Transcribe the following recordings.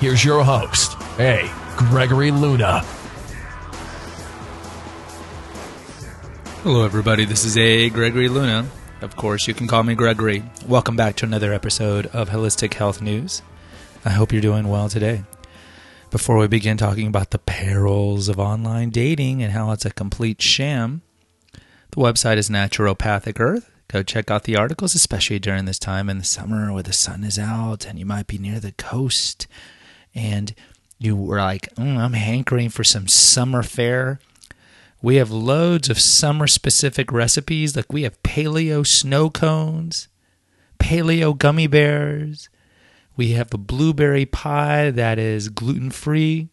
Here's your host, A. Gregory Luna. Hello, everybody. This is A. Gregory Luna. Of course, you can call me Gregory. Welcome back to another episode of Holistic Health News. I hope you're doing well today. Before we begin talking about the perils of online dating and how it's a complete sham, the website is Naturopathic Earth. Go check out the articles, especially during this time in the summer where the sun is out and you might be near the coast and you were like, mm, I'm hankering for some summer fare. We have loads of summer specific recipes. Like we have paleo snow cones, paleo gummy bears. We have a blueberry pie that is gluten free.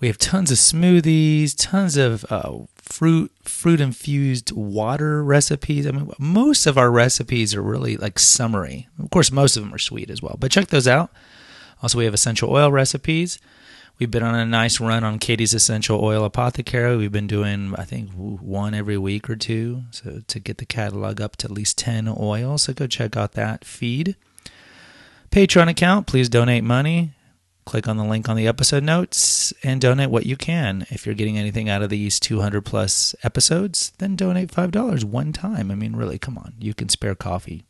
We have tons of smoothies, tons of uh, fruit fruit infused water recipes. I mean, most of our recipes are really like summery. Of course, most of them are sweet as well. But check those out. Also, we have essential oil recipes. We've been on a nice run on Katie's Essential Oil Apothecary. We've been doing, I think, one every week or two. So to get the catalog up to at least 10 oils. So go check out that feed. Patreon account, please donate money. Click on the link on the episode notes and donate what you can. If you're getting anything out of these 200 plus episodes, then donate $5 one time. I mean, really, come on. You can spare coffee.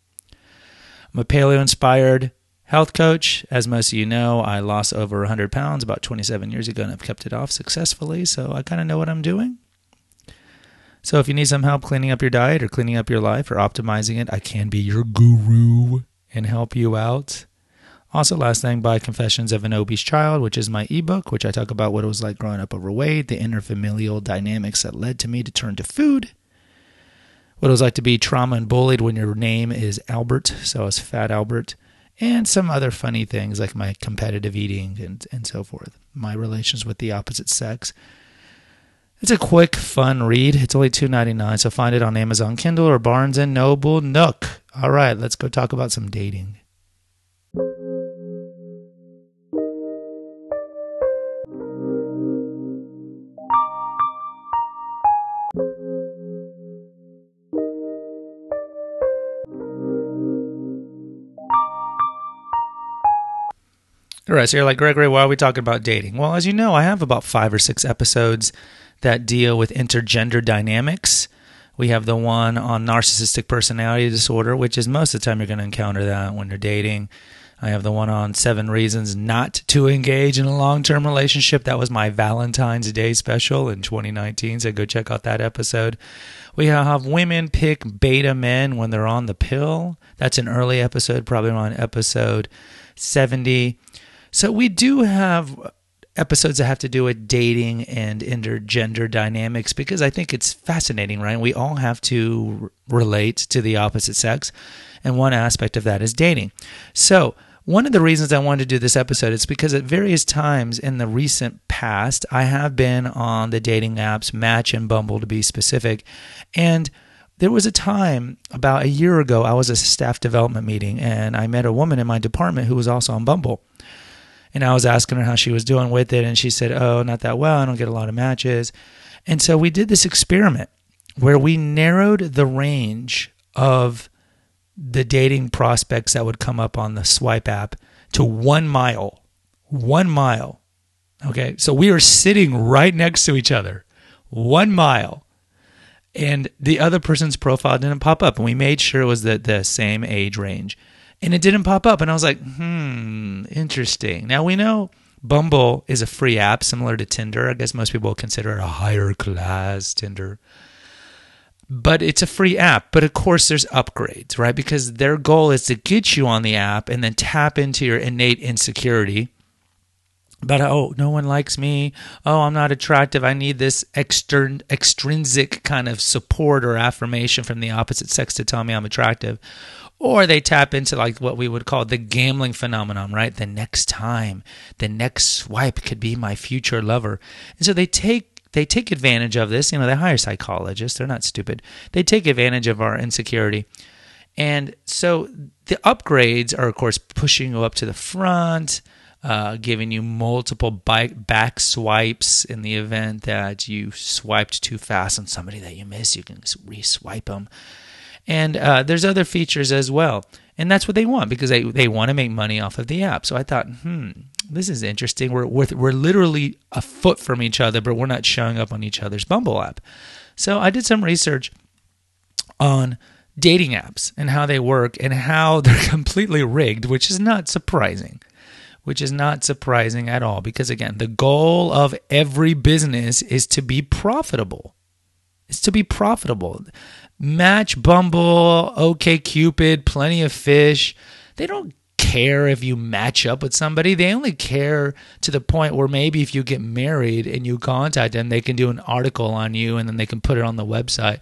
I'm a paleo inspired health coach. As most of you know, I lost over 100 pounds about 27 years ago and I've kept it off successfully. So I kind of know what I'm doing. So if you need some help cleaning up your diet or cleaning up your life or optimizing it, I can be your guru and help you out. Also, last thing, buy Confessions of an Obese Child, which is my ebook, which I talk about what it was like growing up overweight, the interfamilial dynamics that led to me to turn to food, what it was like to be trauma and bullied when your name is Albert, so it's Fat Albert, and some other funny things like my competitive eating and, and so forth, my relations with the opposite sex. It's a quick, fun read. It's only two ninety nine, so find it on Amazon Kindle or Barnes and Noble Nook. All right, let's go talk about some dating. All right, so you're like, Gregory, why are we talking about dating? Well, as you know, I have about five or six episodes that deal with intergender dynamics. We have the one on narcissistic personality disorder, which is most of the time you're going to encounter that when you're dating. I have the one on seven reasons not to engage in a long term relationship. That was my Valentine's Day special in 2019. So go check out that episode. We have women pick beta men when they're on the pill. That's an early episode, probably on episode 70. So we do have episodes that have to do with dating and intergender dynamics because I think it's fascinating, right? We all have to relate to the opposite sex, and one aspect of that is dating. So, one of the reasons I wanted to do this episode is because at various times in the recent past, I have been on the dating apps, Match and Bumble to be specific, and there was a time about a year ago, I was at a staff development meeting and I met a woman in my department who was also on Bumble. And I was asking her how she was doing with it. And she said, Oh, not that well. I don't get a lot of matches. And so we did this experiment where we narrowed the range of the dating prospects that would come up on the swipe app to one mile. One mile. Okay. So we were sitting right next to each other, one mile. And the other person's profile didn't pop up. And we made sure it was the, the same age range and it didn't pop up. And I was like, hmm, interesting. Now we know Bumble is a free app similar to Tinder. I guess most people consider it a higher class Tinder. But it's a free app. But of course, there's upgrades, right? Because their goal is to get you on the app and then tap into your innate insecurity. But oh, no one likes me. Oh, I'm not attractive. I need this extern- extrinsic kind of support or affirmation from the opposite sex to tell me I'm attractive or they tap into like what we would call the gambling phenomenon, right? The next time, the next swipe could be my future lover. And so they take they take advantage of this. You know, they hire psychologists. They're not stupid. They take advantage of our insecurity. And so the upgrades are, of course, pushing you up to the front, uh, giving you multiple bike, back swipes in the event that you swiped too fast on somebody that you missed. You can re-swipe them. And uh, there's other features as well. And that's what they want because they, they want to make money off of the app. So I thought, hmm, this is interesting. We're, we're, we're literally a foot from each other, but we're not showing up on each other's Bumble app. So I did some research on dating apps and how they work and how they're completely rigged, which is not surprising. Which is not surprising at all because, again, the goal of every business is to be profitable. It's to be profitable. Match, Bumble, OK Cupid, Plenty of Fish. They don't care if you match up with somebody. They only care to the point where maybe if you get married and you contact them, they can do an article on you and then they can put it on the website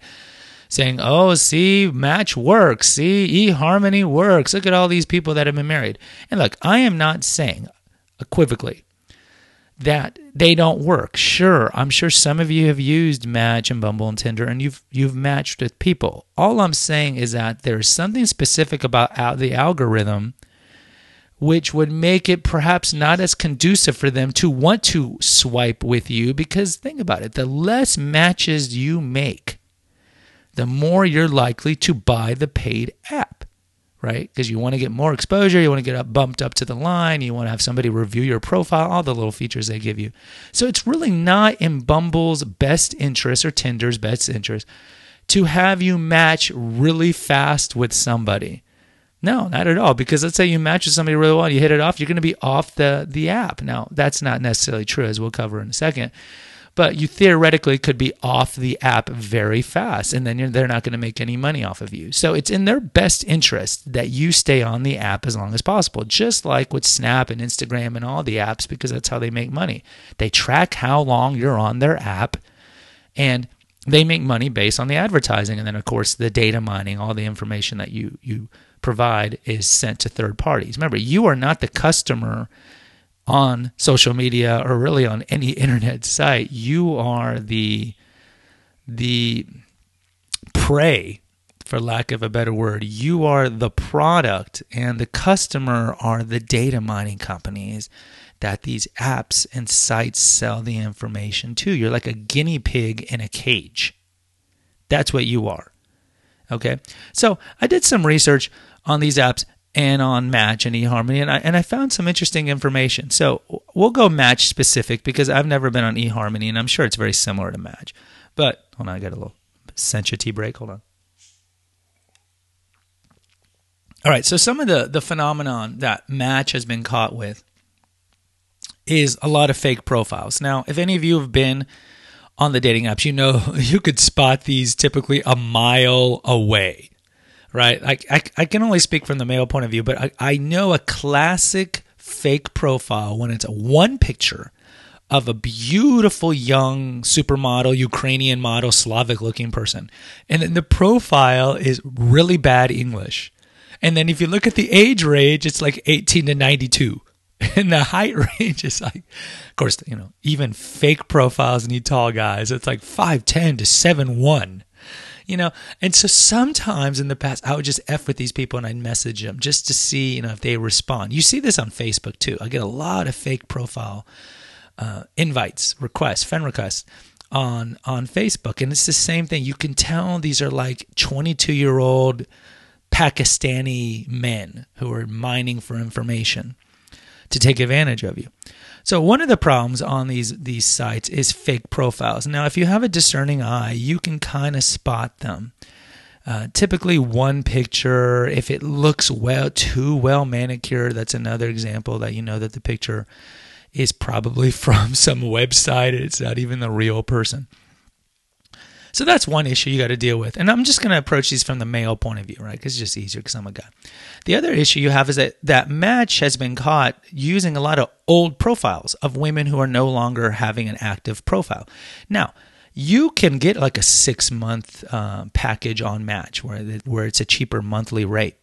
saying, "Oh, see, Match works. See, eHarmony works. Look at all these people that have been married." And look, I am not saying equivocally that they don't work. Sure, I'm sure some of you have used Match and Bumble and Tinder and you've you've matched with people. All I'm saying is that there's something specific about the algorithm which would make it perhaps not as conducive for them to want to swipe with you because think about it, the less matches you make, the more you're likely to buy the paid app right? Because you want to get more exposure, you want to get up bumped up to the line, you want to have somebody review your profile, all the little features they give you. So it's really not in Bumble's best interest or Tinder's best interest to have you match really fast with somebody. No, not at all. Because let's say you match with somebody really well, you hit it off, you're going to be off the the app. Now that's not necessarily true, as we'll cover in a second but you theoretically could be off the app very fast and then they're not going to make any money off of you. So it's in their best interest that you stay on the app as long as possible, just like with Snap and Instagram and all the apps, because that's how they make money. They track how long you're on their app and they make money based on the advertising. And then, of course, the data mining, all the information that you, you provide is sent to third parties. Remember, you are not the customer on social media or really on any internet site, you are the the prey, for lack of a better word. You are the product, and the customer are the data mining companies that these apps and sites sell the information to. You're like a guinea pig in a cage. That's what you are. Okay. So I did some research on these apps and on Match and eHarmony, and I and I found some interesting information. So we'll go Match specific because I've never been on eHarmony, and I'm sure it's very similar to Match. But hold on, I got a little Sencha tea break. Hold on. All right, so some of the the phenomenon that Match has been caught with is a lot of fake profiles. Now, if any of you have been on the dating apps, you know you could spot these typically a mile away right? I, I, I can only speak from the male point of view, but I, I know a classic fake profile when it's one picture of a beautiful young supermodel, Ukrainian model, Slavic looking person. And then the profile is really bad English. And then if you look at the age range, it's like 18 to 92. And the height range is like, of course, you know, even fake profiles need tall guys. It's like 5'10 to 7'1 you know? And so sometimes in the past i would just f with these people and i'd message them just to see you know if they respond. You see this on facebook too. I get a lot of fake profile uh, invites requests friend requests on on facebook. And it's the same thing. You can tell these are like 22 year old pakistani men who are mining for information to take advantage of you so one of the problems on these these sites is fake profiles. Now, if you have a discerning eye, you can kind of spot them. Uh, typically, one picture, if it looks well too well manicured, that's another example that you know that the picture is probably from some website. It's not even the real person. So that's one issue you got to deal with. And I'm just going to approach these from the male point of view, right? Because it's just easier because I'm a guy. The other issue you have is that that match has been caught using a lot of old profiles of women who are no longer having an active profile. Now, you can get like a six month uh, package on Match where where it's a cheaper monthly rate.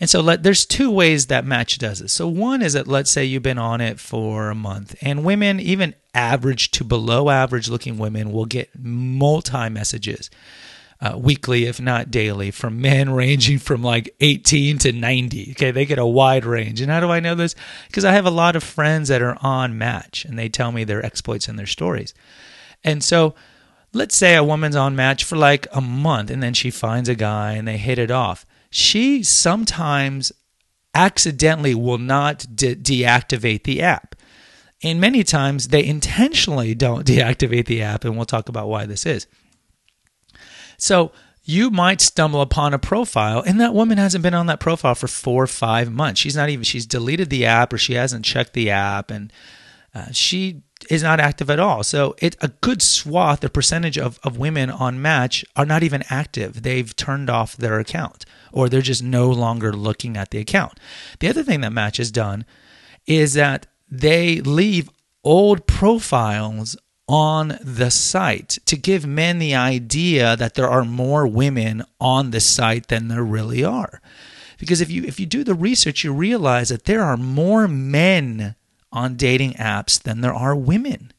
And so let, there's two ways that Match does this. So one is that let's say you've been on it for a month, and women, even average to below average looking women, will get multi messages. Uh, weekly, if not daily, from men ranging from like 18 to 90. Okay, they get a wide range. And how do I know this? Because I have a lot of friends that are on Match and they tell me their exploits and their stories. And so let's say a woman's on Match for like a month and then she finds a guy and they hit it off she sometimes accidentally will not de- deactivate the app. And many times they intentionally don't deactivate the app, and we'll talk about why this is. So you might stumble upon a profile, and that woman hasn't been on that profile for four or five months. She's not even, she's deleted the app or she hasn't checked the app, and uh, she is not active at all. So it a good swath, the percentage of, of women on Match are not even active. They've turned off their account or they're just no longer looking at the account. The other thing that Match has done is that they leave old profiles on the site to give men the idea that there are more women on the site than there really are. Because if you if you do the research, you realize that there are more men on dating apps than there are women.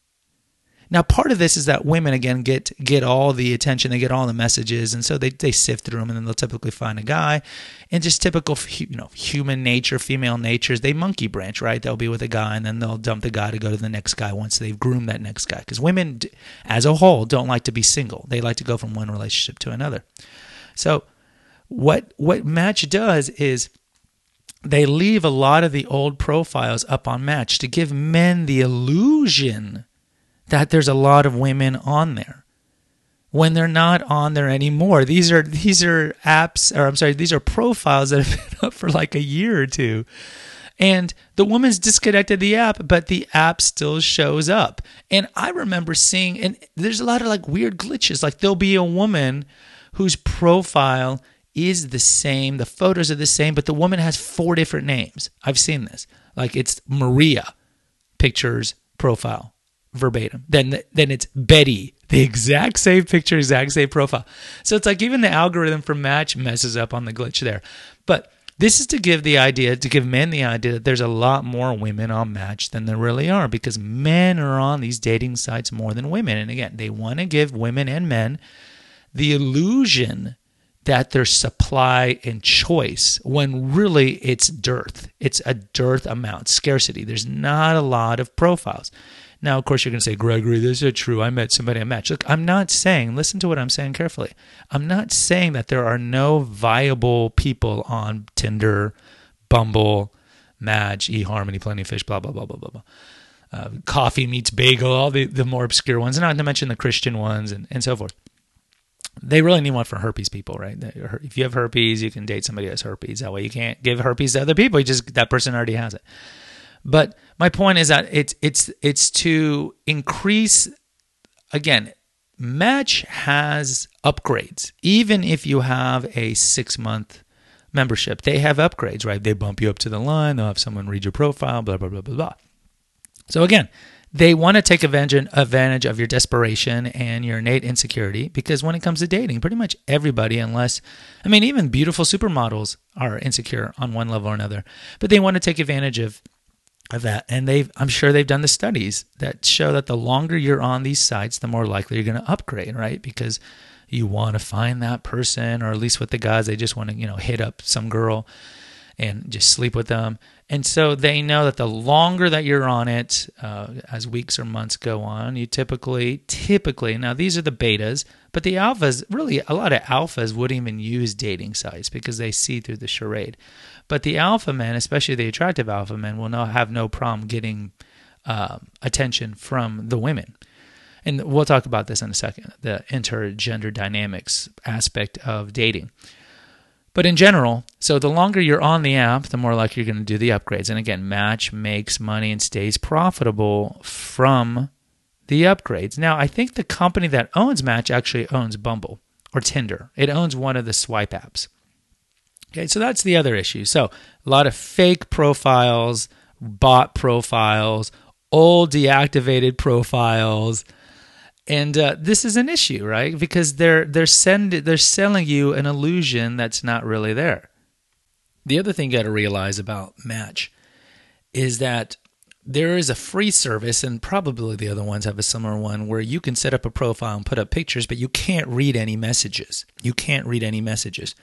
Now, part of this is that women again get get all the attention, they get all the messages, and so they, they sift through them, and then they'll typically find a guy. And just typical, you know, human nature, female natures, they monkey branch, right? They'll be with a guy, and then they'll dump the guy to go to the next guy once they've groomed that next guy. Because women, as a whole, don't like to be single; they like to go from one relationship to another. So, what what Match does is they leave a lot of the old profiles up on Match to give men the illusion that there's a lot of women on there when they're not on there anymore. These are these are apps or I'm sorry, these are profiles that have been up for like a year or two. And the woman's disconnected the app, but the app still shows up. And I remember seeing and there's a lot of like weird glitches. Like there'll be a woman whose profile is the same. The photos are the same, but the woman has four different names. I've seen this. Like it's Maria, pictures, profile, verbatim. Then then it's Betty, the exact same picture, exact same profile. So it's like even the algorithm for match messes up on the glitch there. But this is to give the idea, to give men the idea that there's a lot more women on Match than there really are because men are on these dating sites more than women. And again, they want to give women and men the illusion that there's supply and choice when really it's dearth. It's a dearth amount, scarcity. There's not a lot of profiles. Now, of course, you're going to say, Gregory, this is true. I met somebody I matched. Look, I'm not saying, listen to what I'm saying carefully. I'm not saying that there are no viable people on Tinder, Bumble, Match, eHarmony, Plenty of Fish, blah, blah, blah, blah, blah, blah. Uh, coffee meets bagel, all the, the more obscure ones, not to mention the Christian ones and, and so forth they really need one for herpes people, right? If you have herpes, you can date somebody who has herpes. That way, you can't give herpes to other people. You just that person already has it. But my point is that it's it's it's to increase. Again, Match has upgrades. Even if you have a six month membership, they have upgrades, right? They bump you up to the line. They'll have someone read your profile. Blah blah blah blah blah. So again, they want to take advantage of your desperation and your innate insecurity because when it comes to dating, pretty much everybody, unless, I mean, even beautiful supermodels are insecure on one level or another, but they want to take advantage of of that and they've i'm sure they've done the studies that show that the longer you're on these sites the more likely you're going to upgrade right because you want to find that person or at least with the guys they just want to you know hit up some girl and just sleep with them. And so they know that the longer that you're on it, uh, as weeks or months go on, you typically, typically, now these are the betas, but the alphas, really a lot of alphas wouldn't even use dating sites because they see through the charade. But the alpha men, especially the attractive alpha men, will not have no problem getting uh, attention from the women. And we'll talk about this in a second the intergender dynamics aspect of dating. But in general, so the longer you're on the app, the more likely you're going to do the upgrades. And again, Match makes money and stays profitable from the upgrades. Now, I think the company that owns Match actually owns Bumble or Tinder. It owns one of the swipe apps. Okay, so that's the other issue. So, a lot of fake profiles, bot profiles, old deactivated profiles, and uh, this is an issue, right? Because they're they're send they're selling you an illusion that's not really there. The other thing you got to realize about Match is that there is a free service, and probably the other ones have a similar one, where you can set up a profile and put up pictures, but you can't read any messages. You can't read any messages.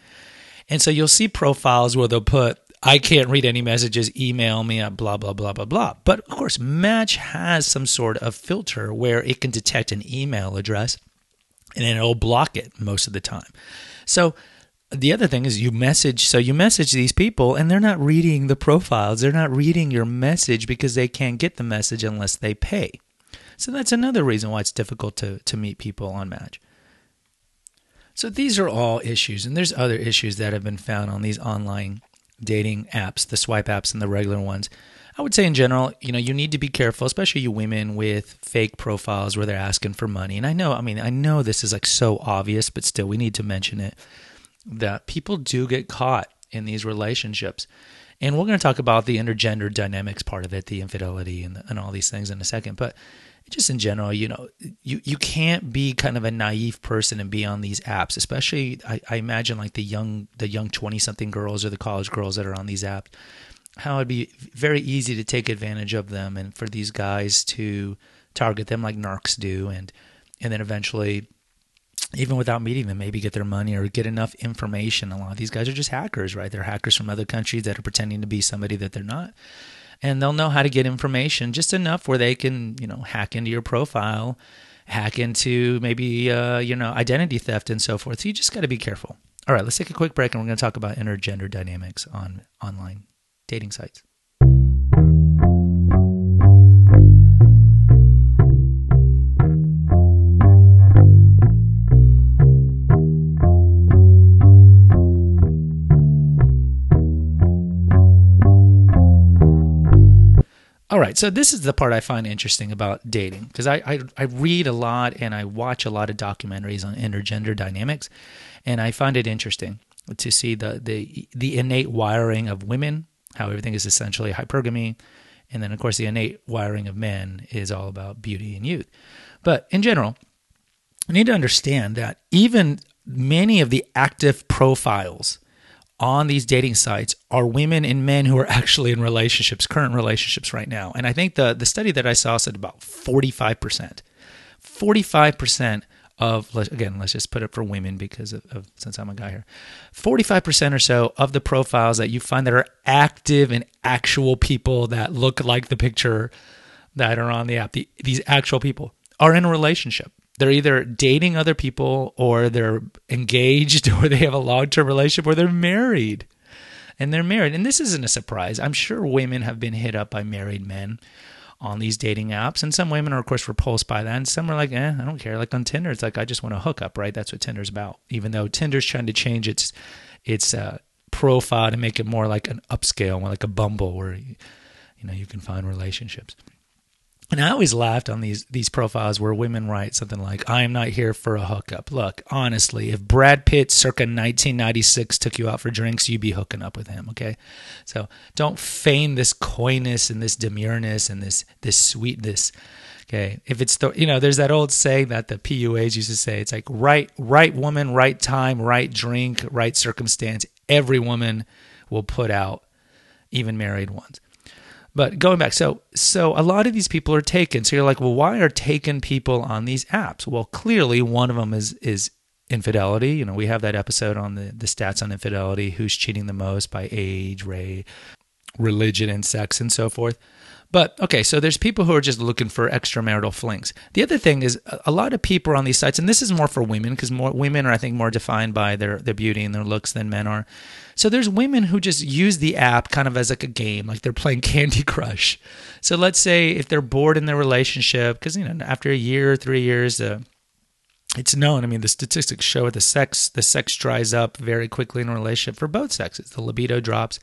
And so you'll see profiles where they'll put, I can't read any messages, email me at blah, blah, blah, blah, blah. But of course, Match has some sort of filter where it can detect an email address and then it'll block it most of the time. So the other thing is you message so you message these people and they're not reading the profiles. They're not reading your message because they can't get the message unless they pay. So that's another reason why it's difficult to, to meet people on match. So these are all issues and there's other issues that have been found on these online dating apps the swipe apps and the regular ones. I would say in general you know you need to be careful especially you women with fake profiles where they're asking for money. And i know i mean i know this is like so obvious but still we need to mention it that people do get caught in these relationships. And we're going to talk about the intergender dynamics part of it, the infidelity and, and all these things in a second. But just in general, you know, you, you can't be kind of a naive person and be on these apps, especially I, I imagine like the young the young twenty something girls or the college girls that are on these apps. How it'd be very easy to take advantage of them and for these guys to target them like narcs do and and then eventually even without meeting them, maybe get their money or get enough information. A lot of these guys are just hackers, right? They're hackers from other countries that are pretending to be somebody that they're not. And they'll know how to get information just enough where they can, you know, hack into your profile, hack into maybe, uh, you know, identity theft and so forth. So you just got to be careful. All right, let's take a quick break and we're going to talk about intergender dynamics on online dating sites. All right, so this is the part I find interesting about dating because I, I, I read a lot and I watch a lot of documentaries on intergender dynamics, and I find it interesting to see the the the innate wiring of women, how everything is essentially hypergamy, and then of course the innate wiring of men is all about beauty and youth. But in general, you need to understand that even many of the active profiles on these dating sites are women and men who are actually in relationships, current relationships right now. And I think the the study that I saw said about 45%. 45% of again, let's just put it for women because of, of since I'm a guy here. 45% or so of the profiles that you find that are active and actual people that look like the picture that are on the app, the, these actual people are in a relationship they're either dating other people or they're engaged or they have a long term relationship or they're married. And they're married. And this isn't a surprise. I'm sure women have been hit up by married men on these dating apps. And some women are, of course, repulsed by that. And some are like, eh, I don't care. Like on Tinder, it's like, I just want to hook up, right? That's what Tinder's about. Even though Tinder's trying to change its, its uh, profile to make it more like an upscale, more like a Bumble where, you, you know, you can find relationships. And I always laughed on these these profiles where women write something like, "I am not here for a hookup." Look, honestly, if Brad Pitt, circa 1996, took you out for drinks, you'd be hooking up with him. Okay, so don't feign this coyness and this demureness and this this sweetness. Okay, if it's the you know, there's that old saying that the PUAs used to say. It's like right right woman, right time, right drink, right circumstance. Every woman will put out, even married ones. But going back, so so a lot of these people are taken. So you're like, well, why are taken people on these apps? Well, clearly one of them is is infidelity. You know, we have that episode on the the stats on infidelity, who's cheating the most by age, race, religion, and sex, and so forth. But okay, so there's people who are just looking for extramarital flings. The other thing is a lot of people on these sites, and this is more for women because more women are, I think, more defined by their their beauty and their looks than men are. So there's women who just use the app kind of as like a game, like they're playing Candy Crush. So let's say if they're bored in their relationship, because you know after a year, three years, uh, it's known. I mean, the statistics show that the sex the sex dries up very quickly in a relationship for both sexes. The libido drops.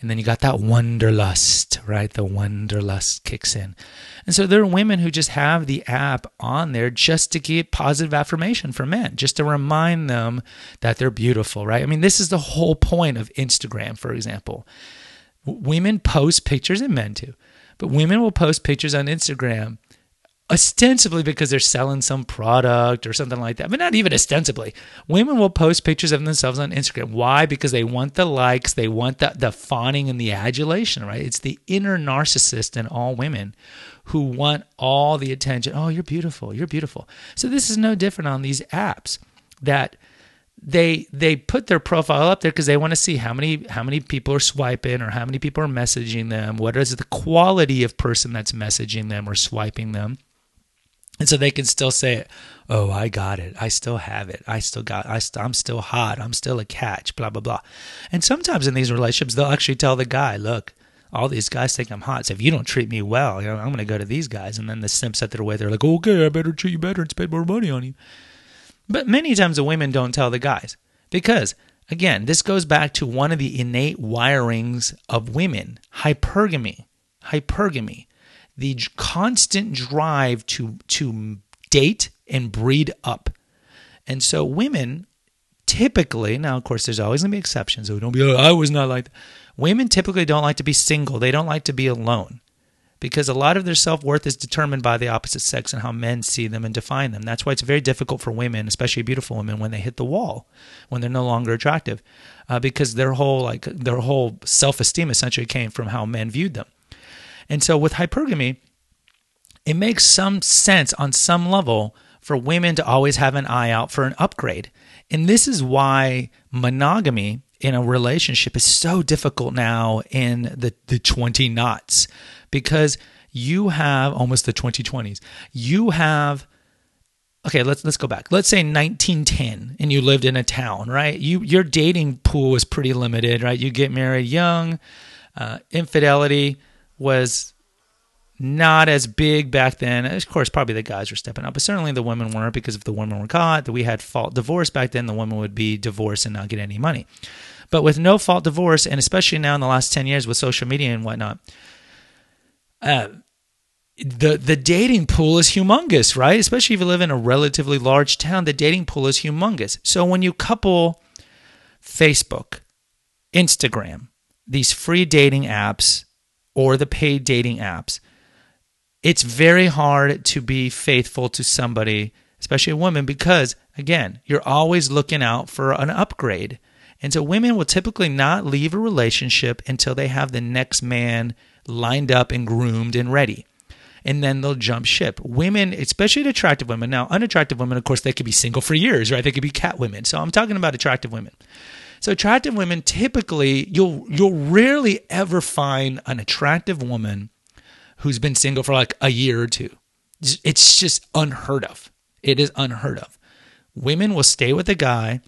And then you got that wanderlust, right? The wanderlust kicks in. And so there are women who just have the app on there just to get positive affirmation for men, just to remind them that they're beautiful, right? I mean, this is the whole point of Instagram, for example. Women post pictures, and men too, but women will post pictures on Instagram ostensibly because they're selling some product or something like that, but not even ostensibly. Women will post pictures of themselves on Instagram. Why? Because they want the likes, they want the, the fawning and the adulation, right? It's the inner narcissist in all women who want all the attention. Oh, you're beautiful, you're beautiful. So this is no different on these apps that they they put their profile up there because they want to see how many how many people are swiping or how many people are messaging them what is the quality of person that's messaging them or swiping them and so they can still say oh i got it. I still have it. I still got I st- i'm still hot. I'm still a catch blah blah blah. And sometimes in these relationships they'll actually tell the guy look all these guys think i'm hot so if you don't treat me well you know, i'm going to go to these guys. And then the simps at their way they're like okay i better treat you better and spend more money on you. But many times the women don't tell the guys because again this goes back to one of the innate wirings of women hypergamy hypergamy the constant drive to to date and breed up. And so women typically, now of course there's always going to be exceptions. So don't be oh, I was not like that. Women typically don't like to be single. They don't like to be alone. Because a lot of their self-worth is determined by the opposite sex and how men see them and define them. That's why it's very difficult for women, especially beautiful women, when they hit the wall, when they're no longer attractive, uh, because their whole like their whole self-esteem essentially came from how men viewed them. And so with hypergamy, it makes some sense on some level for women to always have an eye out for an upgrade. And this is why monogamy in a relationship is so difficult now in the, the 20 knots because you have almost the 2020s. You have okay, let's let's go back. Let's say 1910 and you lived in a town, right? You your dating pool was pretty limited, right? You get married young, uh, infidelity was not as big back then. Of course, probably the guys were stepping up, but certainly the women weren't because if the women were caught, that we had fault divorce back then, the women would be divorced and not get any money. But with no fault divorce, and especially now in the last 10 years with social media and whatnot, uh, the the dating pool is humongous, right? Especially if you live in a relatively large town, the dating pool is humongous. So when you couple Facebook, Instagram, these free dating apps, or the paid dating apps, it's very hard to be faithful to somebody, especially a woman, because again, you're always looking out for an upgrade. And so women will typically not leave a relationship until they have the next man lined up and groomed and ready. And then they'll jump ship. Women, especially attractive women, now unattractive women, of course, they could be single for years, right? They could be cat women. So I'm talking about attractive women. So attractive women typically you'll you'll rarely ever find an attractive woman who's been single for like a year or two. It's just unheard of. It is unheard of. Women will stay with a guy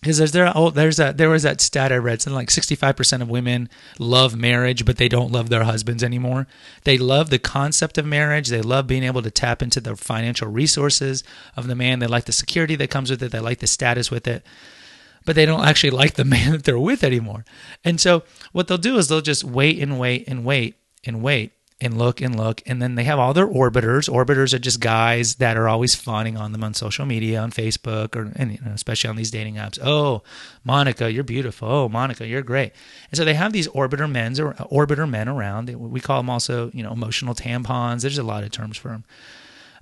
because there's there oh there's that there was that stat I read something like 65% of women love marriage but they don't love their husbands anymore. They love the concept of marriage. They love being able to tap into the financial resources of the man. They like the security that comes with it. They like the status with it. But they don't actually like the man that they're with anymore. And so what they'll do is they'll just wait and wait and wait and wait and look and look. And then they have all their orbiters. Orbiters are just guys that are always fawning on them on social media, on Facebook, or and, you know, especially on these dating apps. Oh, Monica, you're beautiful. Oh, Monica, you're great. And so they have these orbiter men or orbiter men around. We call them also, you know, emotional tampons. There's a lot of terms for them.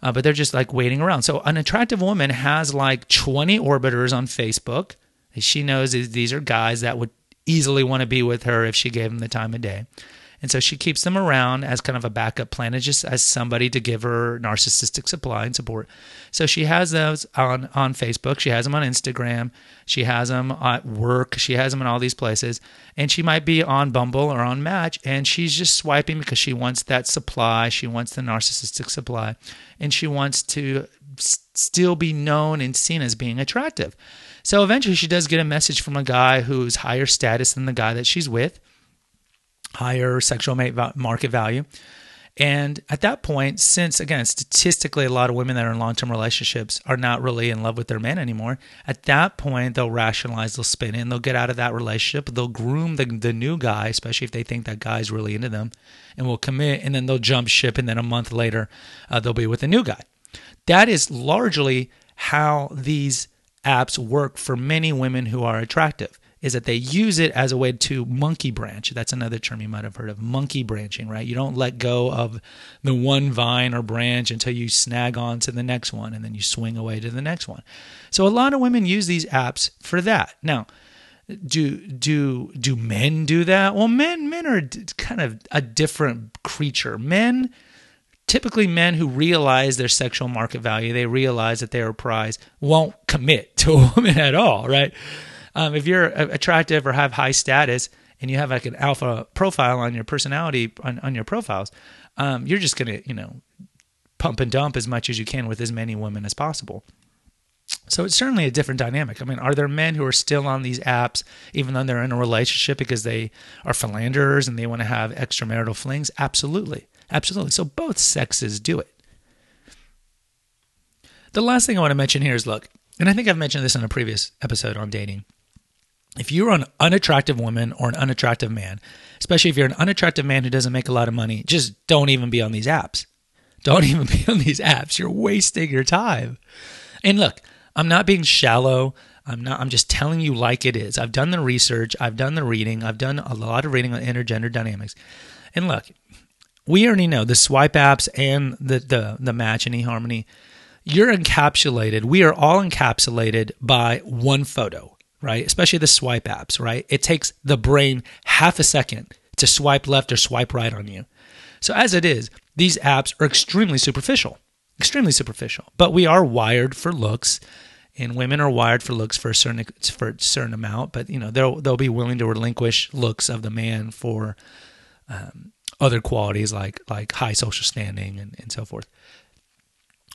Uh, but they're just like waiting around. So an attractive woman has like 20 orbiters on Facebook. She knows these are guys that would easily want to be with her if she gave them the time of day. And so she keeps them around as kind of a backup plan and just as somebody to give her narcissistic supply and support. So she has those on, on Facebook. She has them on Instagram. She has them at work. She has them in all these places. And she might be on Bumble or on Match and she's just swiping because she wants that supply. She wants the narcissistic supply and she wants to still be known and seen as being attractive. So eventually she does get a message from a guy who's higher status than the guy that she's with higher sexual market value. And at that point, since again, statistically, a lot of women that are in long term relationships are not really in love with their man anymore, at that point, they'll rationalize, they'll spin in, they'll get out of that relationship, they'll groom the, the new guy, especially if they think that guy's really into them, and will commit, and then they'll jump ship, and then a month later, uh, they'll be with a new guy. That is largely how these apps work for many women who are attractive is that they use it as a way to monkey branch. That's another term you might have heard of monkey branching, right? You don't let go of the one vine or branch until you snag on to the next one and then you swing away to the next one. So a lot of women use these apps for that. Now, do do do men do that? Well, men men are kind of a different creature. Men typically men who realize their sexual market value, they realize that they're a prize, won't commit to a woman at all, right? Um, if you're attractive or have high status and you have like an alpha profile on your personality on, on your profiles, um, you're just gonna you know pump and dump as much as you can with as many women as possible. So it's certainly a different dynamic. I mean, are there men who are still on these apps even though they're in a relationship because they are philanderers and they want to have extramarital flings? Absolutely. Absolutely. So both sexes do it. The last thing I want to mention here is look, and I think I've mentioned this in a previous episode on dating. If you're an unattractive woman or an unattractive man, especially if you're an unattractive man who doesn't make a lot of money, just don't even be on these apps. Don't even be on these apps. You're wasting your time. And look, I'm not being shallow. I'm not I'm just telling you like it is. I've done the research, I've done the reading, I've done a lot of reading on intergender dynamics. And look, we already know the swipe apps and the the the match and eHarmony. You're encapsulated. We are all encapsulated by one photo, right? Especially the swipe apps, right? It takes the brain half a second to swipe left or swipe right on you. So as it is, these apps are extremely superficial, extremely superficial. But we are wired for looks, and women are wired for looks for a certain for a certain amount. But you know they'll they'll be willing to relinquish looks of the man for um, other qualities like like high social standing and, and so forth.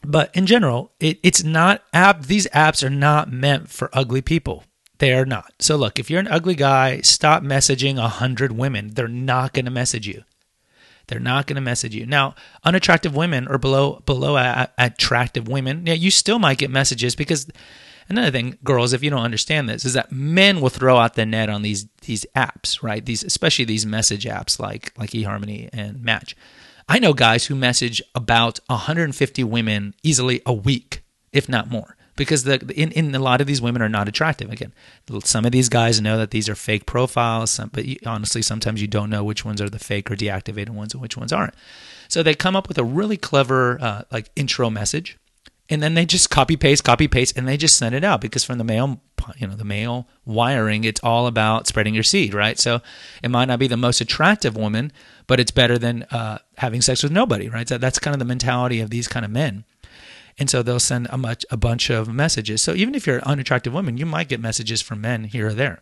But in general, it, it's not app. These apps are not meant for ugly people. They are not. So look, if you're an ugly guy, stop messaging a hundred women. They're not going to message you. They're not going to message you. Now, unattractive women or below below attractive women, yeah, you still might get messages because Another thing, girls, if you don't understand this, is that men will throw out the net on these these apps, right? These especially these message apps like like eHarmony and Match. I know guys who message about 150 women easily a week, if not more, because the in, in a lot of these women are not attractive. Again, some of these guys know that these are fake profiles, some, but you, honestly, sometimes you don't know which ones are the fake or deactivated ones and which ones aren't. So they come up with a really clever uh, like intro message and then they just copy paste, copy paste, and they just send it out because from the male, you know, the male wiring, it's all about spreading your seed, right? So it might not be the most attractive woman, but it's better than uh, having sex with nobody, right? So that's kind of the mentality of these kind of men. And so they'll send a much a bunch of messages. So even if you're an unattractive woman, you might get messages from men here or there.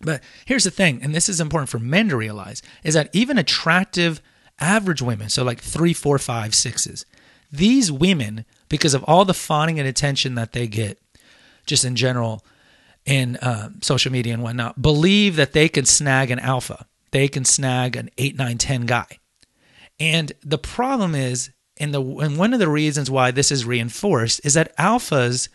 But here's the thing, and this is important for men to realize, is that even attractive average women, so like three, four, five, sixes, these women because of all the fawning and attention that they get, just in general, in uh, social media and whatnot, believe that they can snag an alpha. They can snag an 8, 9, 10 guy. And the problem is, and, the, and one of the reasons why this is reinforced is that alphas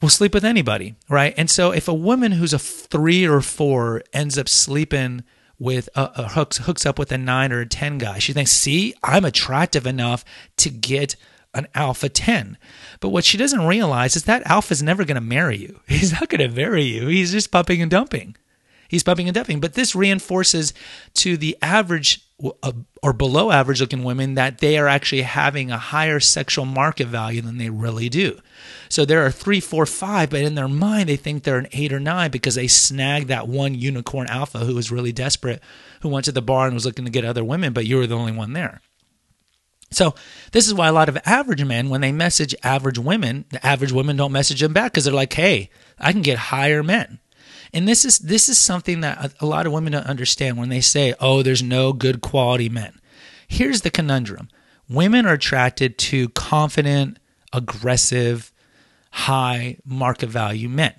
will sleep with anybody, right? And so if a woman who's a three or four ends up sleeping with a, a hooks hooks up with a nine or a ten guy, she thinks, "See, I'm attractive enough to get an alpha 10. But what she doesn't realize is that alpha is never going to marry you. He's not going to marry you. He's just pumping and dumping. He's pumping and dumping. But this reinforces to the average uh, or below average looking women that they are actually having a higher sexual market value than they really do. So there are three, four, five, but in their mind, they think they're an eight or nine because they snagged that one unicorn alpha who was really desperate, who went to the bar and was looking to get other women, but you were the only one there. So this is why a lot of average men, when they message average women, the average women don't message them back because they're like, "Hey, I can get higher men." And this is this is something that a lot of women don't understand when they say, "Oh, there's no good quality men." Here's the conundrum: women are attracted to confident, aggressive, high market value men.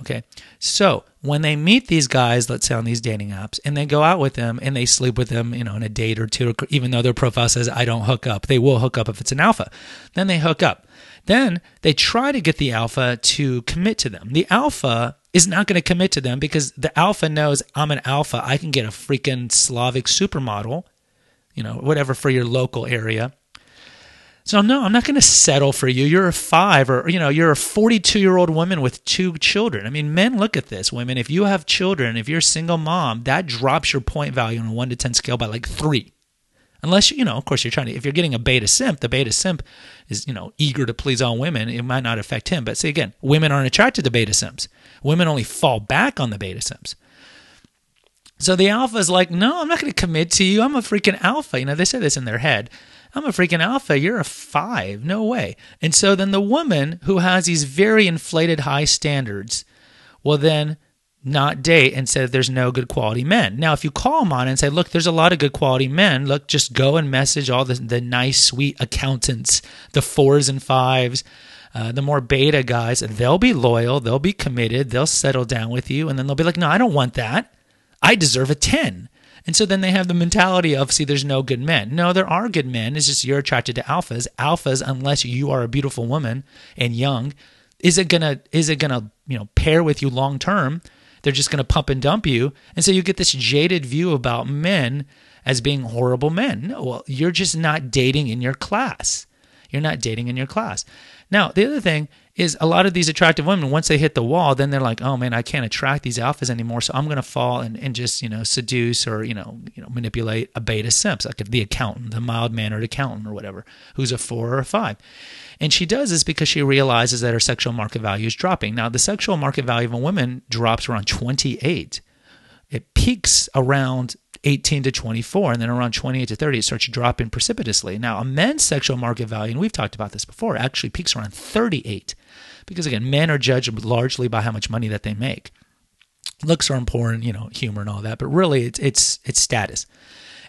Okay. So when they meet these guys, let's say on these dating apps, and they go out with them and they sleep with them, you know, in a date or two, even though their profile says, I don't hook up, they will hook up if it's an alpha. Then they hook up. Then they try to get the alpha to commit to them. The alpha is not going to commit to them because the alpha knows I'm an alpha. I can get a freaking Slavic supermodel, you know, whatever for your local area So no, I'm not going to settle for you. You're a five, or you know, you're a 42 year old woman with two children. I mean, men look at this. Women, if you have children, if you're a single mom, that drops your point value on a one to ten scale by like three. Unless you know, of course, you're trying to. If you're getting a beta simp, the beta simp is you know eager to please all women. It might not affect him. But see again, women aren't attracted to beta simps. Women only fall back on the beta simps. So the alpha is like, no, I'm not going to commit to you. I'm a freaking alpha. You know, they say this in their head. I'm a freaking alpha. You're a five. No way. And so then the woman who has these very inflated high standards will then not date and say there's no good quality men. Now, if you call them on and say, look, there's a lot of good quality men, look, just go and message all the, the nice, sweet accountants, the fours and fives, uh, the more beta guys, they'll be loyal, they'll be committed, they'll settle down with you, and then they'll be like, no, I don't want that. I deserve a 10. And so then they have the mentality of, see, there's no good men. No, there are good men. It's just you're attracted to alphas. Alphas, unless you are a beautiful woman and young, is it gonna is it gonna you know pair with you long term? They're just gonna pump and dump you, and so you get this jaded view about men as being horrible men. No, well, you're just not dating in your class. You're not dating in your class. Now, the other thing is a lot of these attractive women, once they hit the wall, then they're like, oh man, I can't attract these alphas anymore. So I'm going to fall and, and just, you know, seduce or, you know, you know, manipulate a beta simp, like the accountant, the mild mannered accountant or whatever, who's a four or a five. And she does this because she realizes that her sexual market value is dropping. Now, the sexual market value of a woman drops around 28. It peaks around 18 to 24, and then around 28 to 30, it starts dropping precipitously. Now, a man's sexual market value, and we've talked about this before, actually peaks around 38 because again, men are judged largely by how much money that they make. Looks are important, you know, humor and all that, but really it's it's it's status.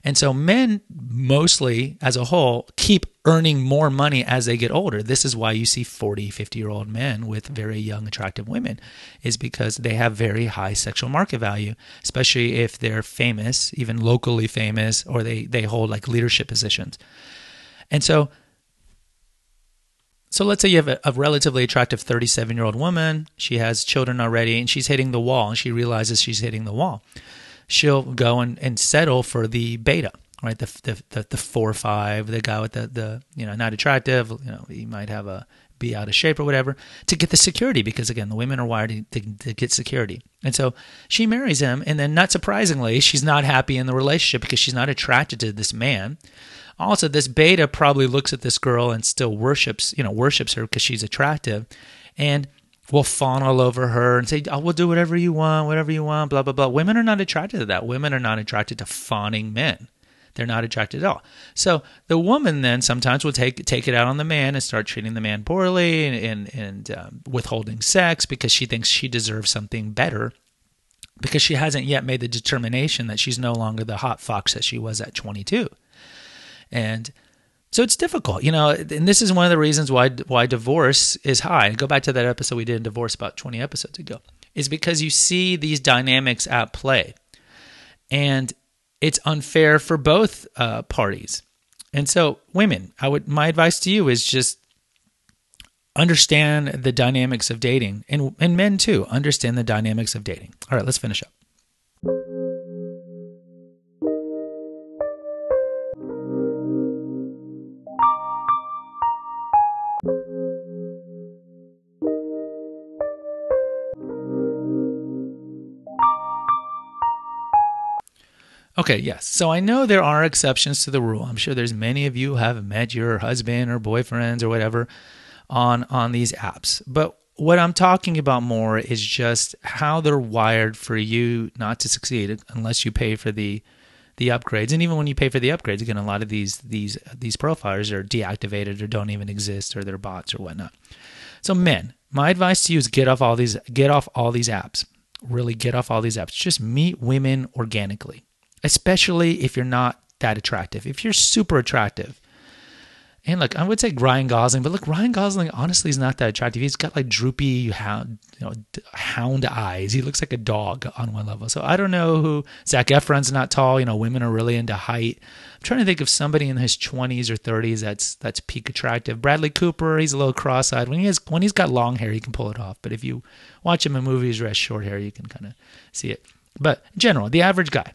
And so men mostly as a whole keep earning more money as they get older. This is why you see 40, 50 year old men with very young, attractive women, is because they have very high sexual market value, especially if they're famous, even locally famous, or they, they hold like leadership positions. And so so let's say you have a, a relatively attractive 37 year old woman. She has children already and she's hitting the wall and she realizes she's hitting the wall. She'll go and, and settle for the beta, right? The, the, the, the four or five, the guy with the, the, you know, not attractive, you know, he might have a, be out of shape or whatever to get the security because again the women are wired to, to, to, get security. And so she marries him and then not surprisingly she's not happy in the relationship because she's not attracted to this man. Also, this beta probably looks at this girl and still worships, you know, worships her because she's attractive, and will fawn all over her and say, "Oh, we'll do whatever you want, whatever you want." Blah blah blah. Women are not attracted to that. Women are not attracted to fawning men. They're not attracted at all. So the woman then sometimes will take take it out on the man and start treating the man poorly and and, and um, withholding sex because she thinks she deserves something better because she hasn't yet made the determination that she's no longer the hot fox that she was at 22. And so it's difficult, you know, and this is one of the reasons why why divorce is high. Go back to that episode we did in divorce about 20 episodes ago. Is because you see these dynamics at play. And it's unfair for both uh, parties. And so, women, I would my advice to you is just understand the dynamics of dating, and and men too understand the dynamics of dating. All right, let's finish up. Okay, yes. So I know there are exceptions to the rule. I'm sure there's many of you have met your husband or boyfriends or whatever on on these apps. But what I'm talking about more is just how they're wired for you not to succeed unless you pay for the the upgrades. And even when you pay for the upgrades, again, a lot of these these these profiles are deactivated or don't even exist or they're bots or whatnot. So men, my advice to you is get off all these get off all these apps. Really get off all these apps. Just meet women organically especially if you're not that attractive. If you're super attractive, and look, I would say Ryan Gosling, but look, Ryan Gosling honestly is not that attractive. He's got like droopy hound, you know, hound eyes. He looks like a dog on one level. So I don't know who Zac Efron's not tall. You know, women are really into height. I'm trying to think of somebody in his 20s or 30s that's that's peak attractive. Bradley Cooper, he's a little cross-eyed. When he has when he's got long hair, he can pull it off. But if you watch him in movies or has short hair, you can kind of see it. But in general, the average guy,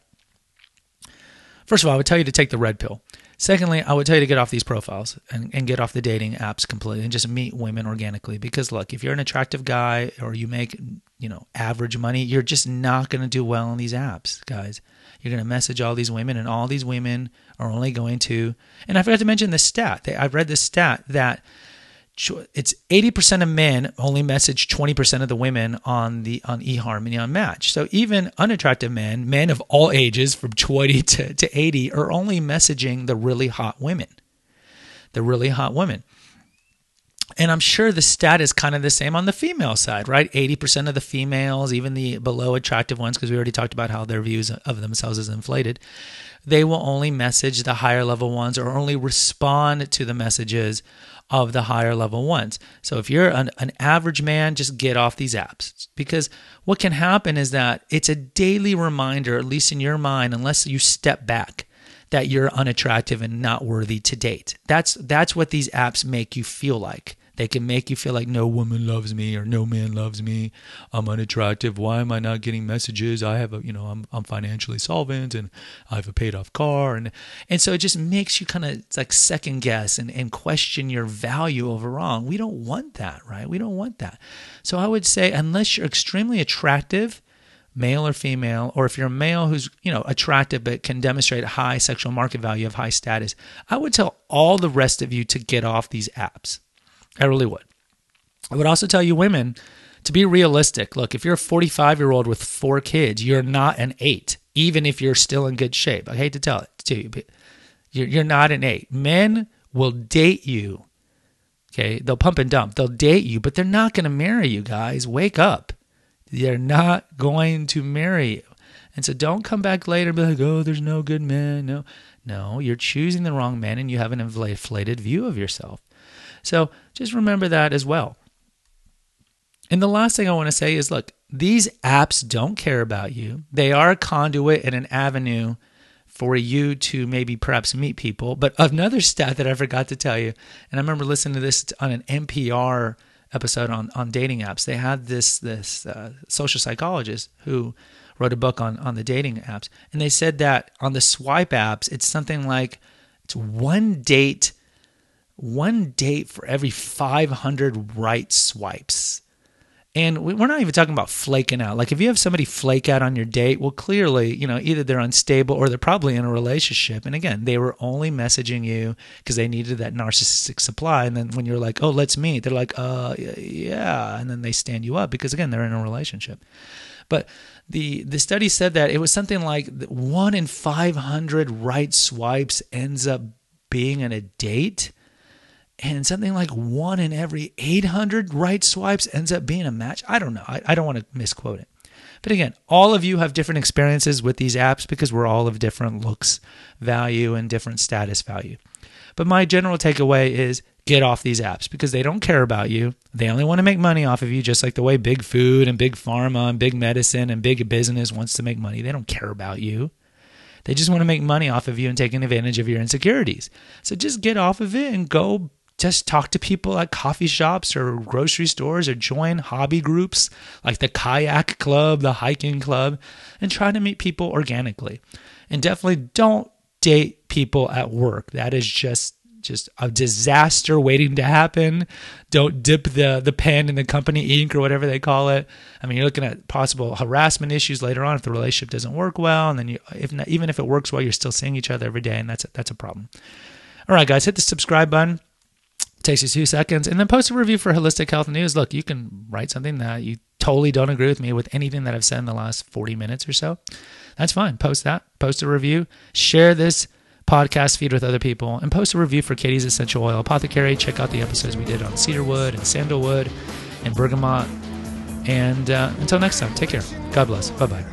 First of all, I would tell you to take the red pill. Secondly, I would tell you to get off these profiles and, and get off the dating apps completely and just meet women organically. Because look, if you're an attractive guy or you make, you know, average money, you're just not going to do well on these apps, guys. You're going to message all these women, and all these women are only going to. And I forgot to mention the stat. I've read the stat that it's 80% of men only message 20% of the women on the on eHarmony on Match. So even unattractive men, men of all ages from 20 to, to 80 are only messaging the really hot women. The really hot women. And I'm sure the stat is kind of the same on the female side, right? 80% of the females, even the below attractive ones, because we already talked about how their views of themselves is inflated, they will only message the higher level ones or only respond to the messages of the higher level ones. So if you're an, an average man, just get off these apps because what can happen is that it's a daily reminder, at least in your mind, unless you step back, that you're unattractive and not worthy to date. That's that's what these apps make you feel like. They can make you feel like no woman loves me or no man loves me. I'm unattractive. Why am I not getting messages? I have a, you know, I'm, I'm financially solvent and I have a paid off car. And, and so it just makes you kind of like second guess and, and question your value overall. We don't want that, right? We don't want that. So I would say, unless you're extremely attractive, male or female, or if you're a male who's you know attractive but can demonstrate high sexual market value of high status, I would tell all the rest of you to get off these apps. I really would. I would also tell you women to be realistic. Look, if you're a 45 year old with four kids, you're not an eight, even if you're still in good shape. I hate to tell it to you, but you're, you're not an eight. Men will date you. Okay. They'll pump and dump. They'll date you, but they're not going to marry you, guys. Wake up. They're not going to marry you. And so don't come back later and be like, oh, there's no good men. No, no, you're choosing the wrong men and you have an inflated view of yourself. So just remember that as well. And the last thing I want to say is look, these apps don't care about you. They are a conduit and an avenue for you to maybe perhaps meet people. But another stat that I forgot to tell you, and I remember listening to this on an NPR episode on, on dating apps. They had this this uh, social psychologist who wrote a book on on the dating apps, and they said that on the swipe apps, it's something like it's one date one date for every 500 right swipes. And we're not even talking about flaking out. Like if you have somebody flake out on your date, well, clearly, you know, either they're unstable or they're probably in a relationship. And again, they were only messaging you because they needed that narcissistic supply. And then when you're like, oh, let's meet, they're like, uh, yeah. And then they stand you up because again, they're in a relationship. But the the study said that it was something like one in 500 right swipes ends up being in a date and something like one in every 800 right swipes ends up being a match. I don't know. I, I don't want to misquote it. But again, all of you have different experiences with these apps because we're all of different looks value and different status value. But my general takeaway is get off these apps because they don't care about you. They only want to make money off of you, just like the way big food and big pharma and big medicine and big business wants to make money. They don't care about you. They just want to make money off of you and taking advantage of your insecurities. So just get off of it and go just talk to people at coffee shops or grocery stores or join hobby groups like the kayak club, the hiking club, and try to meet people organically. And definitely don't date people at work. That is just just a disaster waiting to happen. Don't dip the the pen in the company ink or whatever they call it. I mean, you're looking at possible harassment issues later on if the relationship doesn't work well, and then you, if not, even if it works well, you're still seeing each other every day, and that's a, that's a problem. All right, guys, hit the subscribe button takes you two seconds and then post a review for holistic health news. Look you can write something that you totally don't agree with me with anything that i've said in the last 40 minutes or so. That's fine. Post that. Post a review. Share this podcast feed with other people and post a review for katie's essential oil apothecary. Check out the episodes we did on cedarwood and sandalwood and bergamot. And uh, until next time take care. God bless. Bye-bye.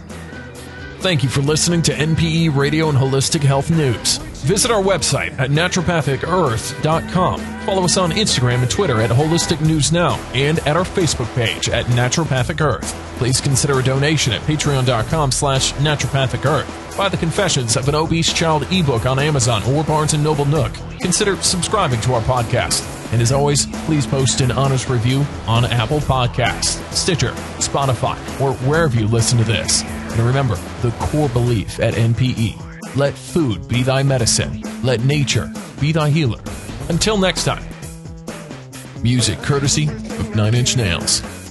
Thank you for listening to NPE Radio and Holistic Health News. Visit our website at naturopathicearth.com. Follow us on Instagram and Twitter at Holistic News Now and at our Facebook page at Naturopathic Earth. Please consider a donation at patreon.com slash naturopathic earth. Buy the Confessions of an Obese Child ebook on Amazon or Barnes & Noble Nook. Consider subscribing to our podcast. And as always, please post an honest review on Apple Podcasts, Stitcher, Spotify, or wherever you listen to this. And remember, the core belief at NPE Let food be thy medicine. Let nature be thy healer. Until next time. Music courtesy of Nine Inch Nails.